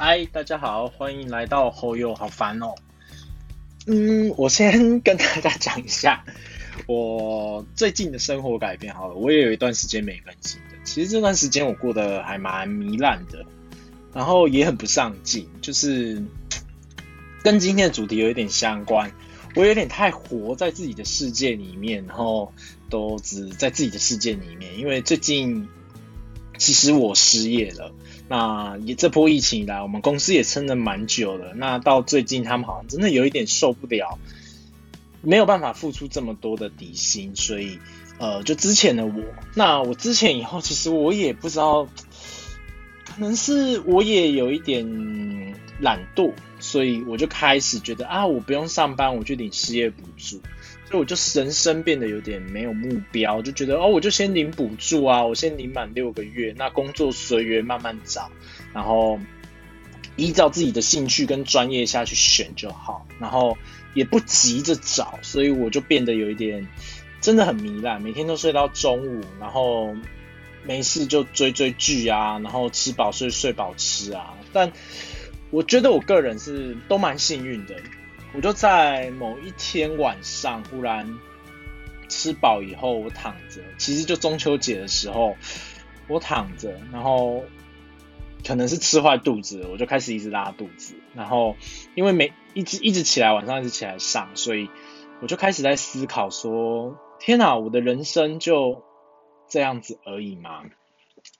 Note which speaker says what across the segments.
Speaker 1: 嗨，大家好，欢迎来到后友，好烦哦。嗯，我先跟大家讲一下我最近的生活改变好了。我也有一段时间没更新的，其实这段时间我过得还蛮糜烂的，然后也很不上进，就是跟今天的主题有一点相关。我有点太活在自己的世界里面，然后都只在自己的世界里面，因为最近其实我失业了。那也这波疫情以来，我们公司也撑了蛮久了。那到最近，他们好像真的有一点受不了，没有办法付出这么多的底薪，所以呃，就之前的我，那我之前以后，其实我也不知道，可能是我也有一点懒惰，所以我就开始觉得啊，我不用上班，我去领失业补助。所以我就人生变得有点没有目标，就觉得哦，我就先领补助啊，我先领满六个月，那工作随缘慢慢找，然后依照自己的兴趣跟专业下去选就好，然后也不急着找，所以我就变得有一点真的很糜烂，每天都睡到中午，然后没事就追追剧啊，然后吃饱睡，睡饱吃啊。但我觉得我个人是都蛮幸运的。我就在某一天晚上忽然吃饱以后，我躺着，其实就中秋节的时候，我躺着，然后可能是吃坏肚子，我就开始一直拉肚子，然后因为没一直一直起来，晚上一直起来上，所以我就开始在思考说：天哪，我的人生就这样子而已吗？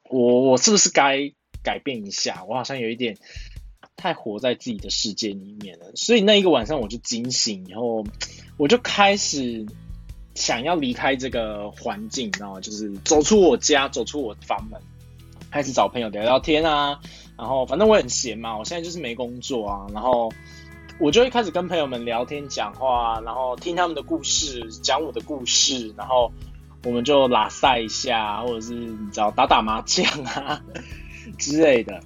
Speaker 1: 我我是不是该改变一下？我好像有一点。太活在自己的世界里面了，所以那一个晚上我就惊醒，然后 我就开始想要离开这个环境，然后就是走出我家，走出我房门，开始找朋友聊聊天啊。然后反正我很闲嘛，我现在就是没工作啊，然后我就会开始跟朋友们聊天讲话，然后听他们的故事，讲我的故事，然后我们就拉赛一下，或者是你知道打打麻将啊 之类的。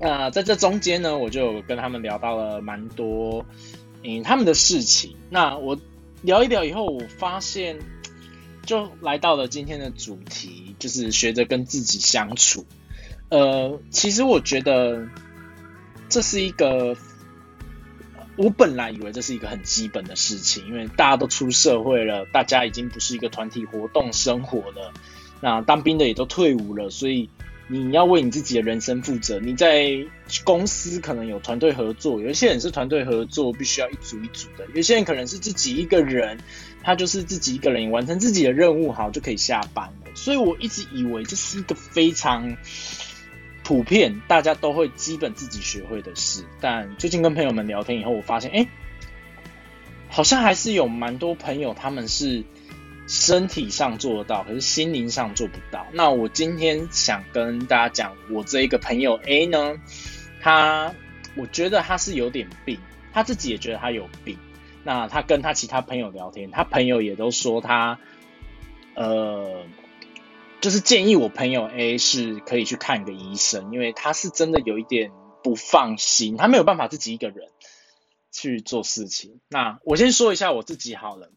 Speaker 1: 那在这中间呢，我就跟他们聊到了蛮多，嗯，他们的事情。那我聊一聊以后，我发现就来到了今天的主题，就是学着跟自己相处。呃，其实我觉得这是一个，我本来以为这是一个很基本的事情，因为大家都出社会了，大家已经不是一个团体活动生活了，那当兵的也都退伍了，所以。你要为你自己的人生负责。你在公司可能有团队合作，有一些人是团队合作，必须要一组一组的；有些人可能是自己一个人，他就是自己一个人完成自己的任务，好就可以下班了。所以我一直以为这是一个非常普遍，大家都会基本自己学会的事。但最近跟朋友们聊天以后，我发现，哎，好像还是有蛮多朋友他们是。身体上做得到，可是心灵上做不到。那我今天想跟大家讲，我这一个朋友 A 呢，他我觉得他是有点病，他自己也觉得他有病。那他跟他其他朋友聊天，他朋友也都说他，呃，就是建议我朋友 A 是可以去看个医生，因为他是真的有一点不放心，他没有办法自己一个人去做事情。那我先说一下我自己好了。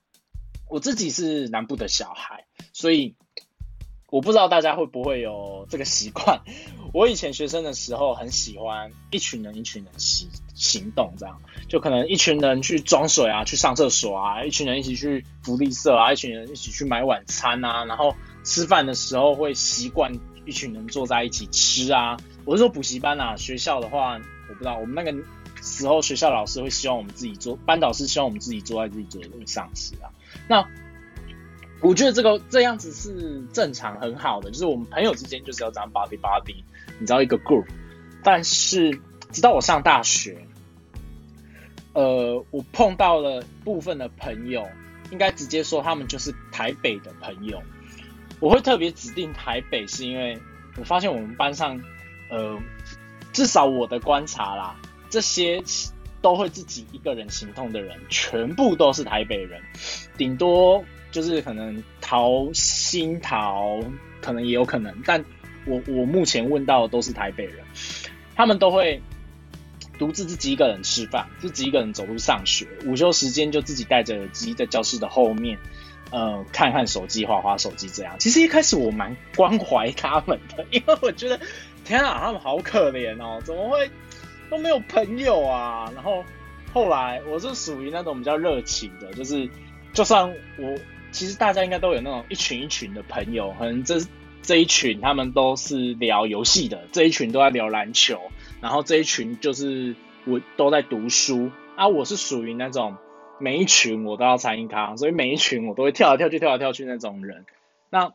Speaker 1: 我自己是南部的小孩，所以我不知道大家会不会有这个习惯。我以前学生的时候很喜欢一群人一群人行行动，这样就可能一群人去装水啊，去上厕所啊，一群人一起去福利社啊，一群人一起去买晚餐啊，然后吃饭的时候会习惯一群人坐在一起吃啊。我是说补习班啊，学校的话我不知道，我们那个时候学校老师会希望我们自己坐，班导师希望我们自己坐在自己座位上吃啊。那我觉得这个这样子是正常很好的，就是我们朋友之间就是要这样 body body，你知道一个 group。但是直到我上大学，呃，我碰到了部分的朋友，应该直接说他们就是台北的朋友。我会特别指定台北，是因为我发现我们班上，呃，至少我的观察啦，这些。都会自己一个人行动的人，全部都是台北人，顶多就是可能桃新桃，可能也有可能，但我我目前问到的都是台北人，他们都会独自自己一个人吃饭，自己一个人走路上学，午休时间就自己戴着耳机在教室的后面，呃，看看手机，划划手机这样。其实一开始我蛮关怀他们的，因为我觉得天啊，他们好可怜哦，怎么会？都没有朋友啊。然后后来我是属于那种比较热情的，就是就算我其实大家应该都有那种一群一群的朋友，可能这这一群他们都是聊游戏的，这一群都在聊篮球，然后这一群就是我都在读书啊。我是属于那种每一群我都要参与他，所以每一群我都会跳来跳去、跳来跳去那种人。那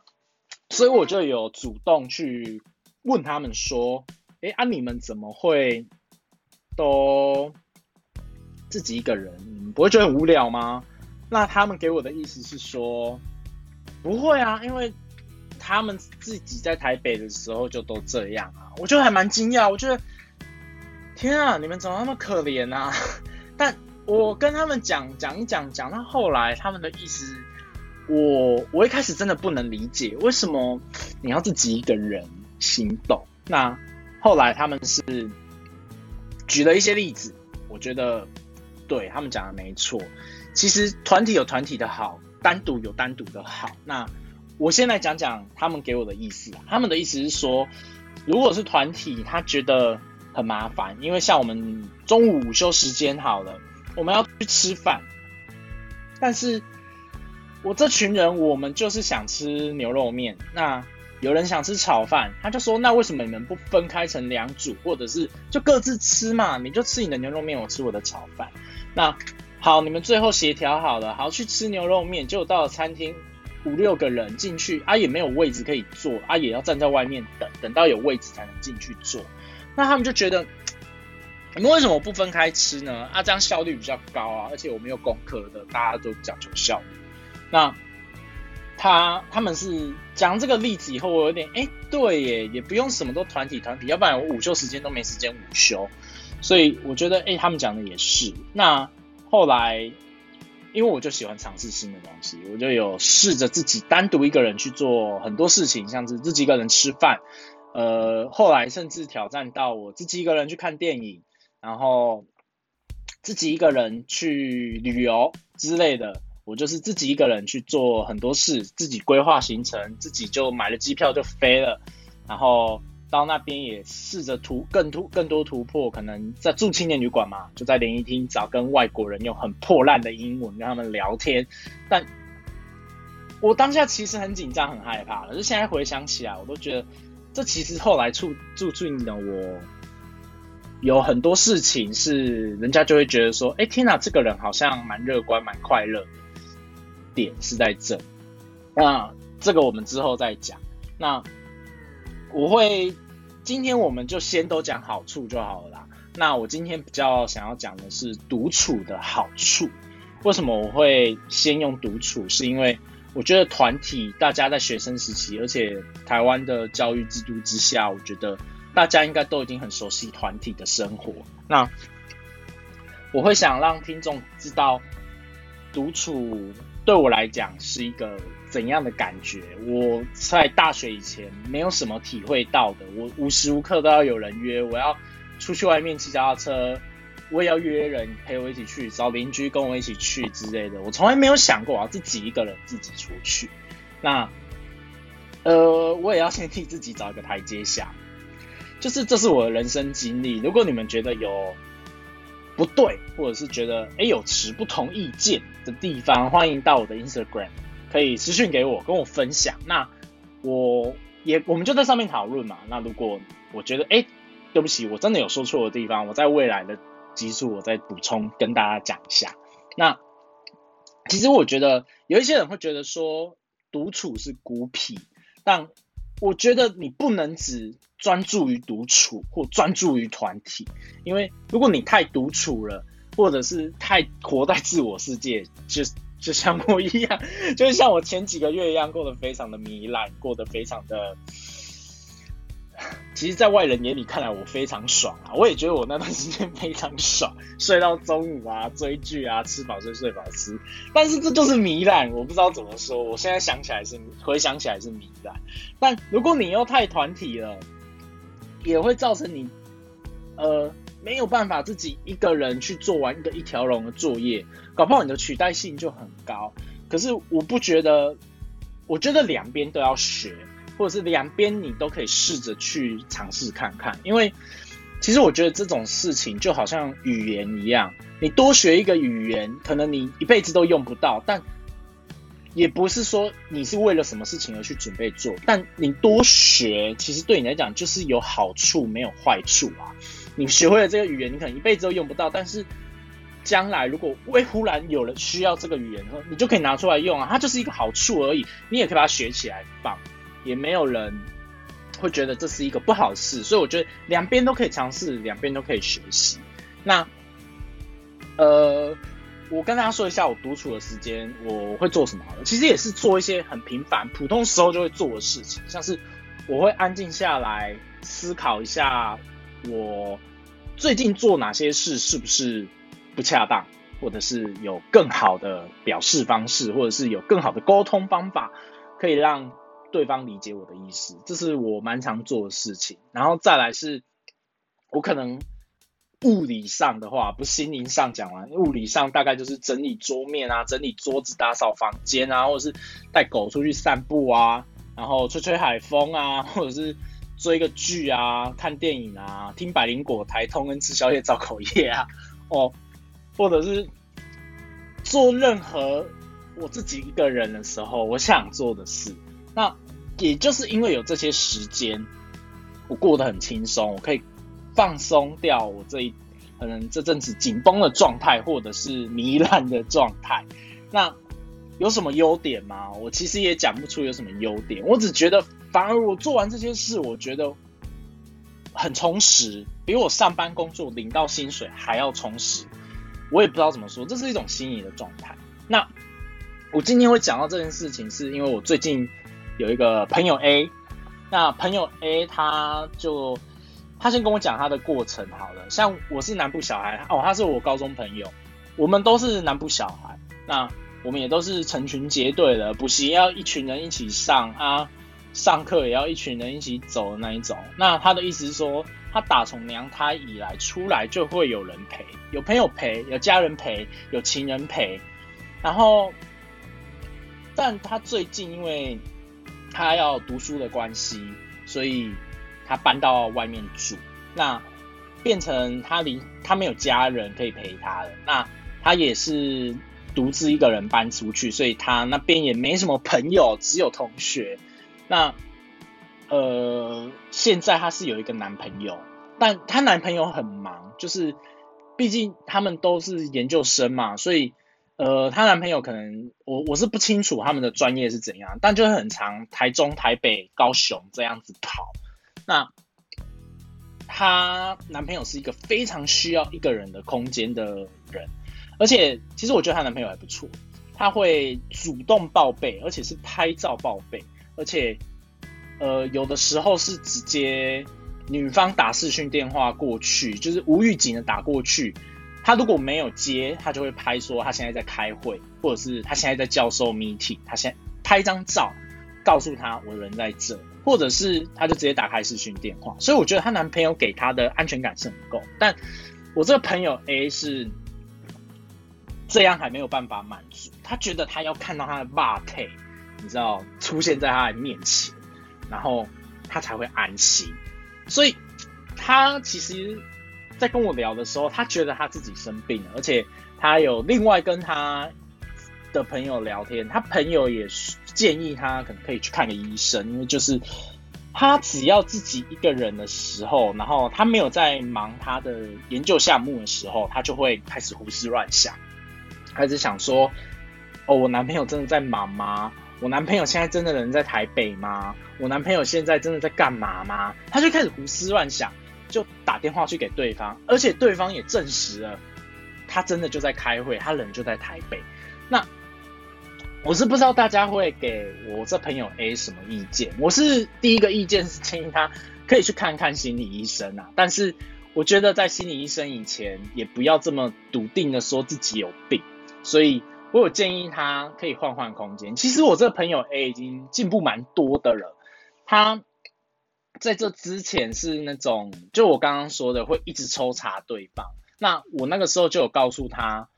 Speaker 1: 所以我就有主动去问他们说：“哎啊，你们怎么会都自己一个人？你们不会觉得很无聊吗？”那他们给我的意思是说：“不会啊，因为他们自己在台北的时候就都这样啊。”我就还蛮惊讶，我觉得天啊，你们怎么那么可怜啊？但我跟他们讲讲一讲，讲到后来，他们的意思。我我一开始真的不能理解为什么你要自己一个人行动。那后来他们是举了一些例子，我觉得对他们讲的没错。其实团体有团体的好，单独有单独的好。那我先来讲讲他们给我的意思。他们的意思是说，如果是团体，他觉得很麻烦，因为像我们中午午休时间好了，我们要去吃饭，但是。我这群人，我们就是想吃牛肉面。那有人想吃炒饭，他就说：“那为什么你们不分开成两组，或者是就各自吃嘛？你就吃你的牛肉面，我吃我的炒饭。那好，你们最后协调好了，好去吃牛肉面。结果到了餐厅，五六个人进去，啊也没有位置可以坐，啊也要站在外面等，等到有位置才能进去坐。那他们就觉得，你们为什么不分开吃呢？啊这样效率比较高啊，而且我们有功课的，大家都讲求效率。”那他他们是讲这个例子以后，我有点哎，对耶，也不用什么都团体团体，要不然我午休时间都没时间午休。所以我觉得哎，他们讲的也是。那后来，因为我就喜欢尝试新的东西，我就有试着自己单独一个人去做很多事情，像是自己一个人吃饭，呃，后来甚至挑战到我自己一个人去看电影，然后自己一个人去旅游之类的。我就是自己一个人去做很多事，自己规划行程，自己就买了机票就飞了，然后到那边也试着突更突更多突破，可能在住青年旅馆嘛，就在联谊厅找跟外国人用很破烂的英文跟他们聊天，但我当下其实很紧张很害怕，可是现在回想起来，我都觉得这其实后来促促进了我有很多事情是人家就会觉得说，哎天哪，这个人好像蛮乐观蛮快乐。点是在这，那这个我们之后再讲。那我会今天我们就先都讲好处就好了啦。那我今天比较想要讲的是独处的好处。为什么我会先用独处？是因为我觉得团体大家在学生时期，而且台湾的教育制度之下，我觉得大家应该都已经很熟悉团体的生活。那我会想让听众知道独处。对我来讲是一个怎样的感觉？我在大学以前没有什么体会到的。我无时无刻都要有人约，我要出去外面骑脚踏车，我也要约人陪我一起去，找邻居跟我一起去之类的。我从来没有想过我要自己一个人自己出去。那，呃，我也要先替自己找一个台阶下，就是这是我的人生经历。如果你们觉得有，不对，或者是觉得哎有持不同意见的地方，欢迎到我的 Instagram 可以私讯给我，跟我分享。那我也我们就在上面讨论嘛。那如果我觉得哎对不起，我真的有说错的地方，我在未来的集数我再补充跟大家讲一下。那其实我觉得有一些人会觉得说独处是孤僻，但我觉得你不能只专注于独处或专注于团体，因为如果你太独处了，或者是太活在自我世界，就就像我一样，就像我前几个月一样，过得非常的糜烂，过得非常的。其实，在外人眼里看来，我非常爽啊！我也觉得我那段时间非常爽，睡到中午啊，追剧啊，吃饱睡，睡饱吃。但是这就是糜烂，我不知道怎么说。我现在想起来是回想起来是糜烂。但如果你又太团体了，也会造成你呃没有办法自己一个人去做完一个一条龙的作业，搞不好你的取代性就很高。可是我不觉得，我觉得两边都要学。或者是两边你都可以试着去尝试看看，因为其实我觉得这种事情就好像语言一样，你多学一个语言，可能你一辈子都用不到，但也不是说你是为了什么事情而去准备做，但你多学，其实对你来讲就是有好处，没有坏处啊。你学会了这个语言，你可能一辈子都用不到，但是将来如果未忽然有人需要这个语言的时候，你就可以拿出来用啊，它就是一个好处而已。你也可以把它学起来放，也没有人会觉得这是一个不好的事，所以我觉得两边都可以尝试，两边都可以学习。那呃。我跟大家说一下，我独处的时间我会做什么？其实也是做一些很平凡、普通时候就会做的事情，像是我会安静下来思考一下，我最近做哪些事是不是不恰当，或者是有更好的表示方式，或者是有更好的沟通方法，可以让对方理解我的意思。这是我蛮常做的事情。然后再来是，我可能。物理上的话，不心灵上讲完，物理上大概就是整理桌面啊，整理桌子，打扫房间啊，或者是带狗出去散步啊，然后吹吹海风啊，或者是追个剧啊，看电影啊，听百灵果台通跟吃宵夜造口业啊，哦，或者是做任何我自己一个人的时候我想做的事。那也就是因为有这些时间，我过得很轻松，我可以。放松掉我这一可能这阵子紧绷的状态，或者是糜烂的状态。那有什么优点吗？我其实也讲不出有什么优点。我只觉得，反而我做完这些事，我觉得很充实，比我上班工作领到薪水还要充实。我也不知道怎么说，这是一种心仪的状态。那我今天会讲到这件事情，是因为我最近有一个朋友 A，那朋友 A 他就。他先跟我讲他的过程好了，像我是南部小孩哦，他是我高中朋友，我们都是南部小孩，那我们也都是成群结队的，补习要一群人一起上啊，上课也要一群人一起走的那一种。那他的意思是说，他打从娘胎以来出来就会有人陪，有朋友陪，有家人陪，有情人陪，然后，但他最近因为他要读书的关系，所以。他搬到外面住，那变成他离他没有家人可以陪他了。那他也是独自一个人搬出去，所以他那边也没什么朋友，只有同学。那呃，现在他是有一个男朋友，但他男朋友很忙，就是毕竟他们都是研究生嘛，所以呃，她男朋友可能我我是不清楚他们的专业是怎样，但就是很长台中、台北、高雄这样子跑。那她男朋友是一个非常需要一个人的空间的人，而且其实我觉得她男朋友还不错，他会主动报备，而且是拍照报备，而且呃有的时候是直接女方打视讯电话过去，就是无预警的打过去，他如果没有接，他就会拍说他现在在开会，或者是他现在在教授 meeting，他现在拍张照告诉他我人在这。或者是她就直接打开视讯电话，所以我觉得她男朋友给她的安全感是很够。但我这个朋友 A 是这样还没有办法满足，他觉得他要看到他的爸，你知道出现在他的面前，然后他才会安心。所以他其实，在跟我聊的时候，他觉得他自己生病了，而且他有另外跟他的朋友聊天，他朋友也。建议他可能可以去看个医生，因为就是他只要自己一个人的时候，然后他没有在忙他的研究项目的时候，他就会开始胡思乱想，开始想说：哦，我男朋友真的在忙吗？我男朋友现在真的人在台北吗？我男朋友现在真的在干嘛吗？他就开始胡思乱想，就打电话去给对方，而且对方也证实了，他真的就在开会，他人就在台北。那。我是不知道大家会给我这朋友 A 什么意见。我是第一个意见是建议他可以去看看心理医生啊。但是我觉得在心理医生以前，也不要这么笃定的说自己有病。所以我有建议他可以换换空间。其实我这朋友 A 已经进步蛮多的了。他在这之前是那种，就我刚刚说的，会一直抽查对方。那我那个时候就有告诉他。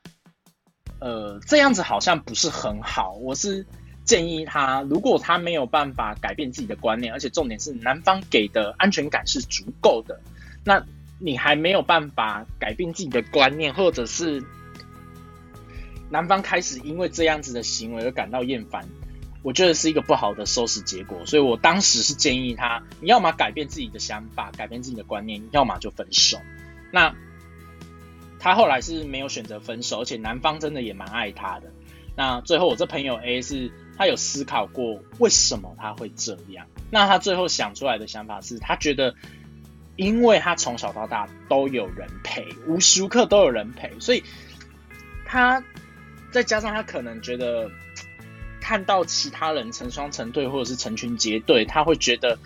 Speaker 1: 呃，这样子好像不是很好。我是建议他，如果他没有办法改变自己的观念，而且重点是男方给的安全感是足够的，那你还没有办法改变自己的观念，或者是男方开始因为这样子的行为而感到厌烦，我觉得是一个不好的收拾结果。所以我当时是建议他，你要么改变自己的想法，改变自己的观念，要么就分手。那他后来是没有选择分手，而且男方真的也蛮爱他的。那最后我这朋友 A 是他有思考过为什么他会这样，那他最后想出来的想法是他觉得。因为他从小到大都有人陪，无时无刻都有人陪，所以他再加上他可能觉得看到其他人成双成对或者是成群结队，他会觉得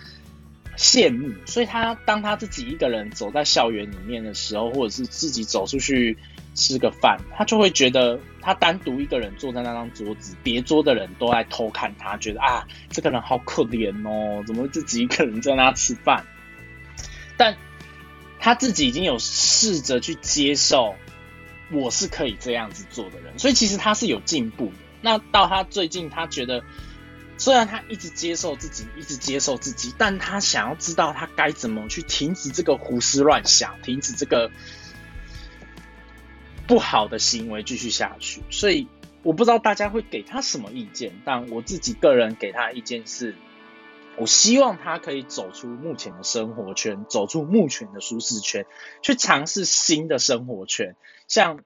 Speaker 1: 羡慕。所以他当他自己一个人走在校园里面的时候，或者是自己走出去吃个饭，他就会觉得他单独一个人坐在那张桌子，别桌的人都在偷看他，觉得啊，这个人好可怜哦，怎么自己一个人在那吃饭？但他自己已经有试着去接受，我是可以这样子做的人，所以其实他是有进步的。那到他最近，他觉得虽然他一直接受自己，一直接受自己，但他想要知道他该怎么去停止这个胡思乱想，停止这个不好的行为继续下去。所以我不知道大家会给他什么意见，但我自己个人给他的意见是。我希望他可以走出目前的生活圈，走出目前的舒适圈，去尝试新的生活圈。像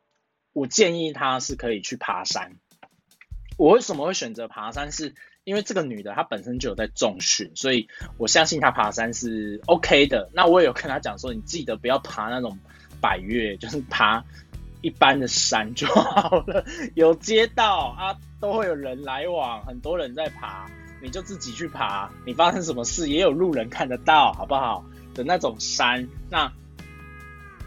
Speaker 1: 我建议他是可以去爬山。我为什么会选择爬山？是因为这个女的她本身就有在重训，所以我相信她爬山是 OK 的。那我也有跟她讲说，你记得不要爬那种百越，就是爬一般的山就好了。有街道啊，都会有人来往，很多人在爬。你就自己去爬，你发生什么事也有路人看得到，好不好？的那种山，那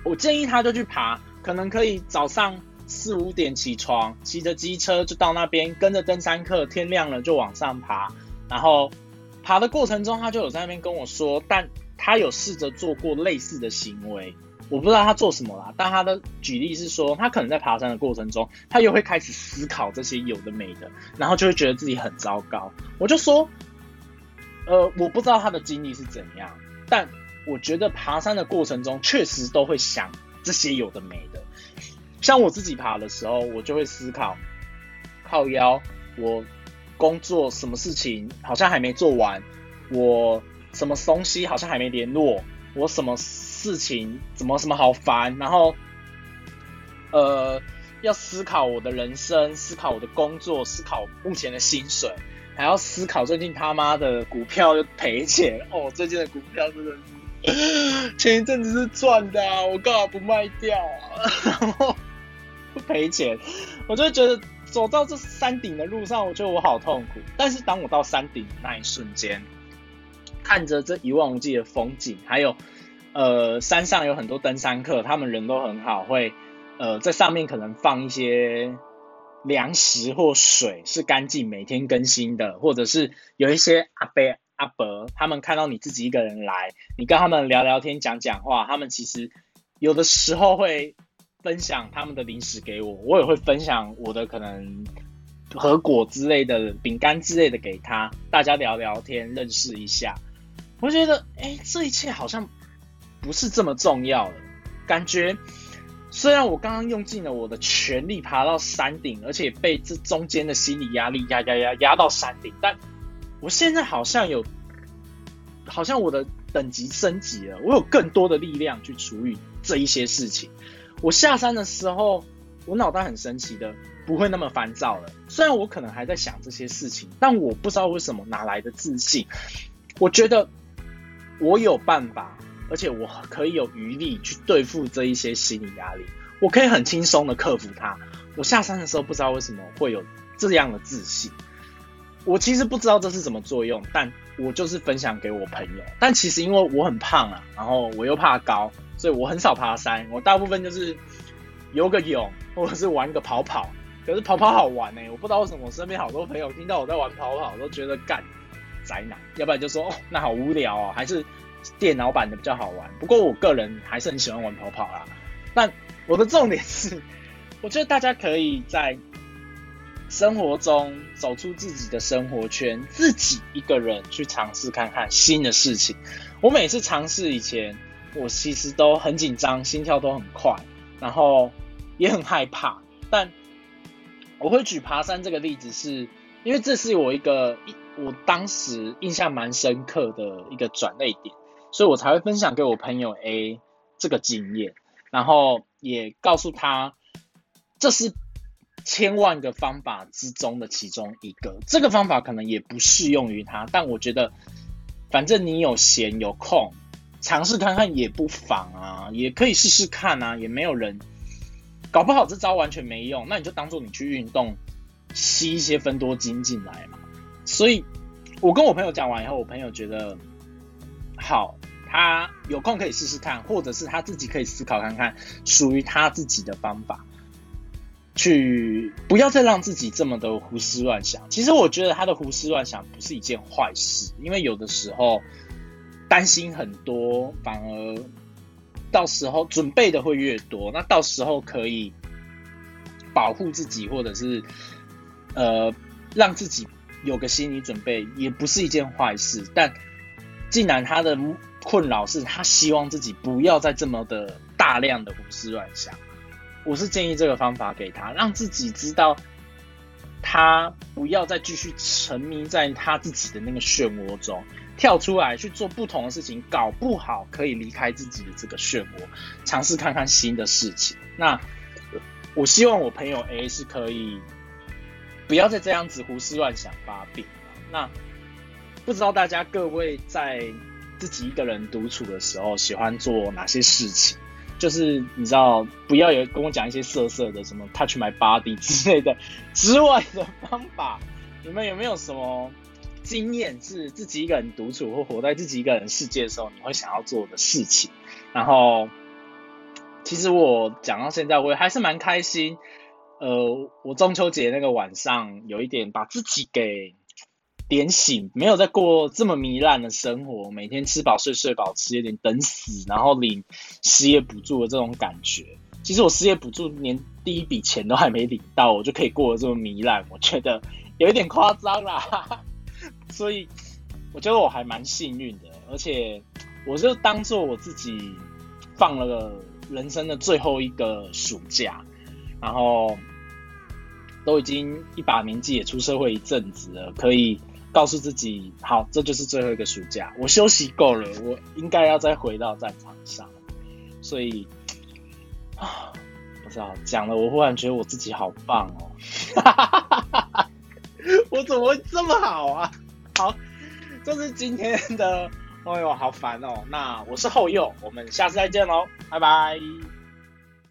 Speaker 1: 我建议她就去爬，可能可以早上四五点起床，骑着机车就到那边，跟着登山客，天亮了就往上爬。然后爬的过程中，他就有在那边跟我说，但他有试着做过类似的行为。我不知道他做什么啦，但他的举例是说，他可能在爬山的过程中，他又会开始思考这些有的没的，然后就会觉得自己很糟糕。我就说，呃，我不知道他的经历是怎样，但我觉得爬山的过程中确实都会想这些有的没的。像我自己爬的时候，我就会思考，靠腰，我工作什么事情好像还没做完，我什么东西好像还没联络，我什么。事情怎么什么好烦？然后，呃，要思考我的人生，思考我的工作，思考目前的薪水，还要思考最近他妈的股票又赔钱哦。最近的股票真的是 前一阵子是赚的，啊我干嘛不卖掉啊？然后赔钱，我就觉得走到这山顶的路上，我觉得我好痛苦。但是当我到山顶那一瞬间，看着这一望无际的风景，还有。呃，山上有很多登山客，他们人都很好，会呃在上面可能放一些粮食或水，是干净每天更新的，或者是有一些阿伯阿伯，他们看到你自己一个人来，你跟他们聊聊天讲讲话，他们其实有的时候会分享他们的零食给我，我也会分享我的可能核果之类的饼干之类的给他，大家聊聊天认识一下，我觉得哎这一切好像。不是这么重要的感觉。虽然我刚刚用尽了我的全力爬到山顶，而且被这中间的心理压力压压压压到山顶，但我现在好像有，好像我的等级升级了，我有更多的力量去处理这一些事情。我下山的时候，我脑袋很神奇的不会那么烦躁了。虽然我可能还在想这些事情，但我不知道为什么哪来的自信。我觉得我有办法。而且我可以有余力去对付这一些心理压力，我可以很轻松的克服它。我下山的时候不知道为什么会有这样的自信，我其实不知道这是什么作用，但我就是分享给我朋友。但其实因为我很胖啊，然后我又怕高，所以我很少爬山。我大部分就是游个泳或者是玩个跑跑。可是跑跑好玩呢，我不知道为什么我身边好多朋友听到我在玩跑跑都觉得干宅男，要不然就说哦那好无聊哦，还是。电脑版的比较好玩，不过我个人还是很喜欢玩跑跑啦。那我的重点是，我觉得大家可以在生活中走出自己的生活圈，自己一个人去尝试看看新的事情。我每次尝试以前，我其实都很紧张，心跳都很快，然后也很害怕。但我会举爬山这个例子，是因为这是我一个我当时印象蛮深刻的一个转泪点，所以我才会分享给我朋友 A 这个经验，然后也告诉他这是。千万个方法之中的其中一个，这个方法可能也不适用于他，但我觉得，反正你有闲有空，尝试看看也不妨啊，也可以试试看啊，也没有人，搞不好这招完全没用，那你就当做你去运动，吸一些分多精进来嘛。所以，我跟我朋友讲完以后，我朋友觉得好，他有空可以试试看，或者是他自己可以思考看看属于他自己的方法。去不要再让自己这么的胡思乱想。其实我觉得他的胡思乱想不是一件坏事，因为有的时候担心很多，反而到时候准备的会越多，那到时候可以保护自己，或者是呃让自己有个心理准备，也不是一件坏事。但既然他的困扰是他希望自己不要再这么的大量的胡思乱想。我是建议这个方法给他，让自己知道他不要再继续沉迷在他自己的那个漩涡中，跳出来去做不同的事情，搞不好可以离开自己的这个漩涡，尝试看看新的事情。那我希望我朋友 A 是可以不要再这样子胡思乱想发病。那不知道大家各位在自己一个人独处的时候，喜欢做哪些事情？就是你知道，不要有跟我讲一些色色的什么 touch my body 之类的之外的方法。你们有没有什么经验，是自己一个人独处或活在自己一个人世界的时候，你会想要做的事情？然后，其实我讲到现在，我还是蛮开心。呃，我中秋节那个晚上，有一点把自己给。点醒，没有再过这么糜烂的生活，每天吃饱睡睡饱吃，有点等死，然后领失业补助的这种感觉。其实我失业补助连第一笔钱都还没领到，我就可以过得这么糜烂，我觉得有一点夸张啦。所以我觉得我还蛮幸运的，而且我就当做我自己放了人生的最后一个暑假，然后都已经一把年纪，也出社会一阵子了，可以。告诉自己，好，这就是最后一个暑假，我休息够了，我应该要再回到战场上。所以啊，不知道讲了，我忽然觉得我自己好棒哦，我怎么会这么好啊？好，这是今天的，哎呦，好烦哦。那我是后右，我们下次再见喽，拜拜。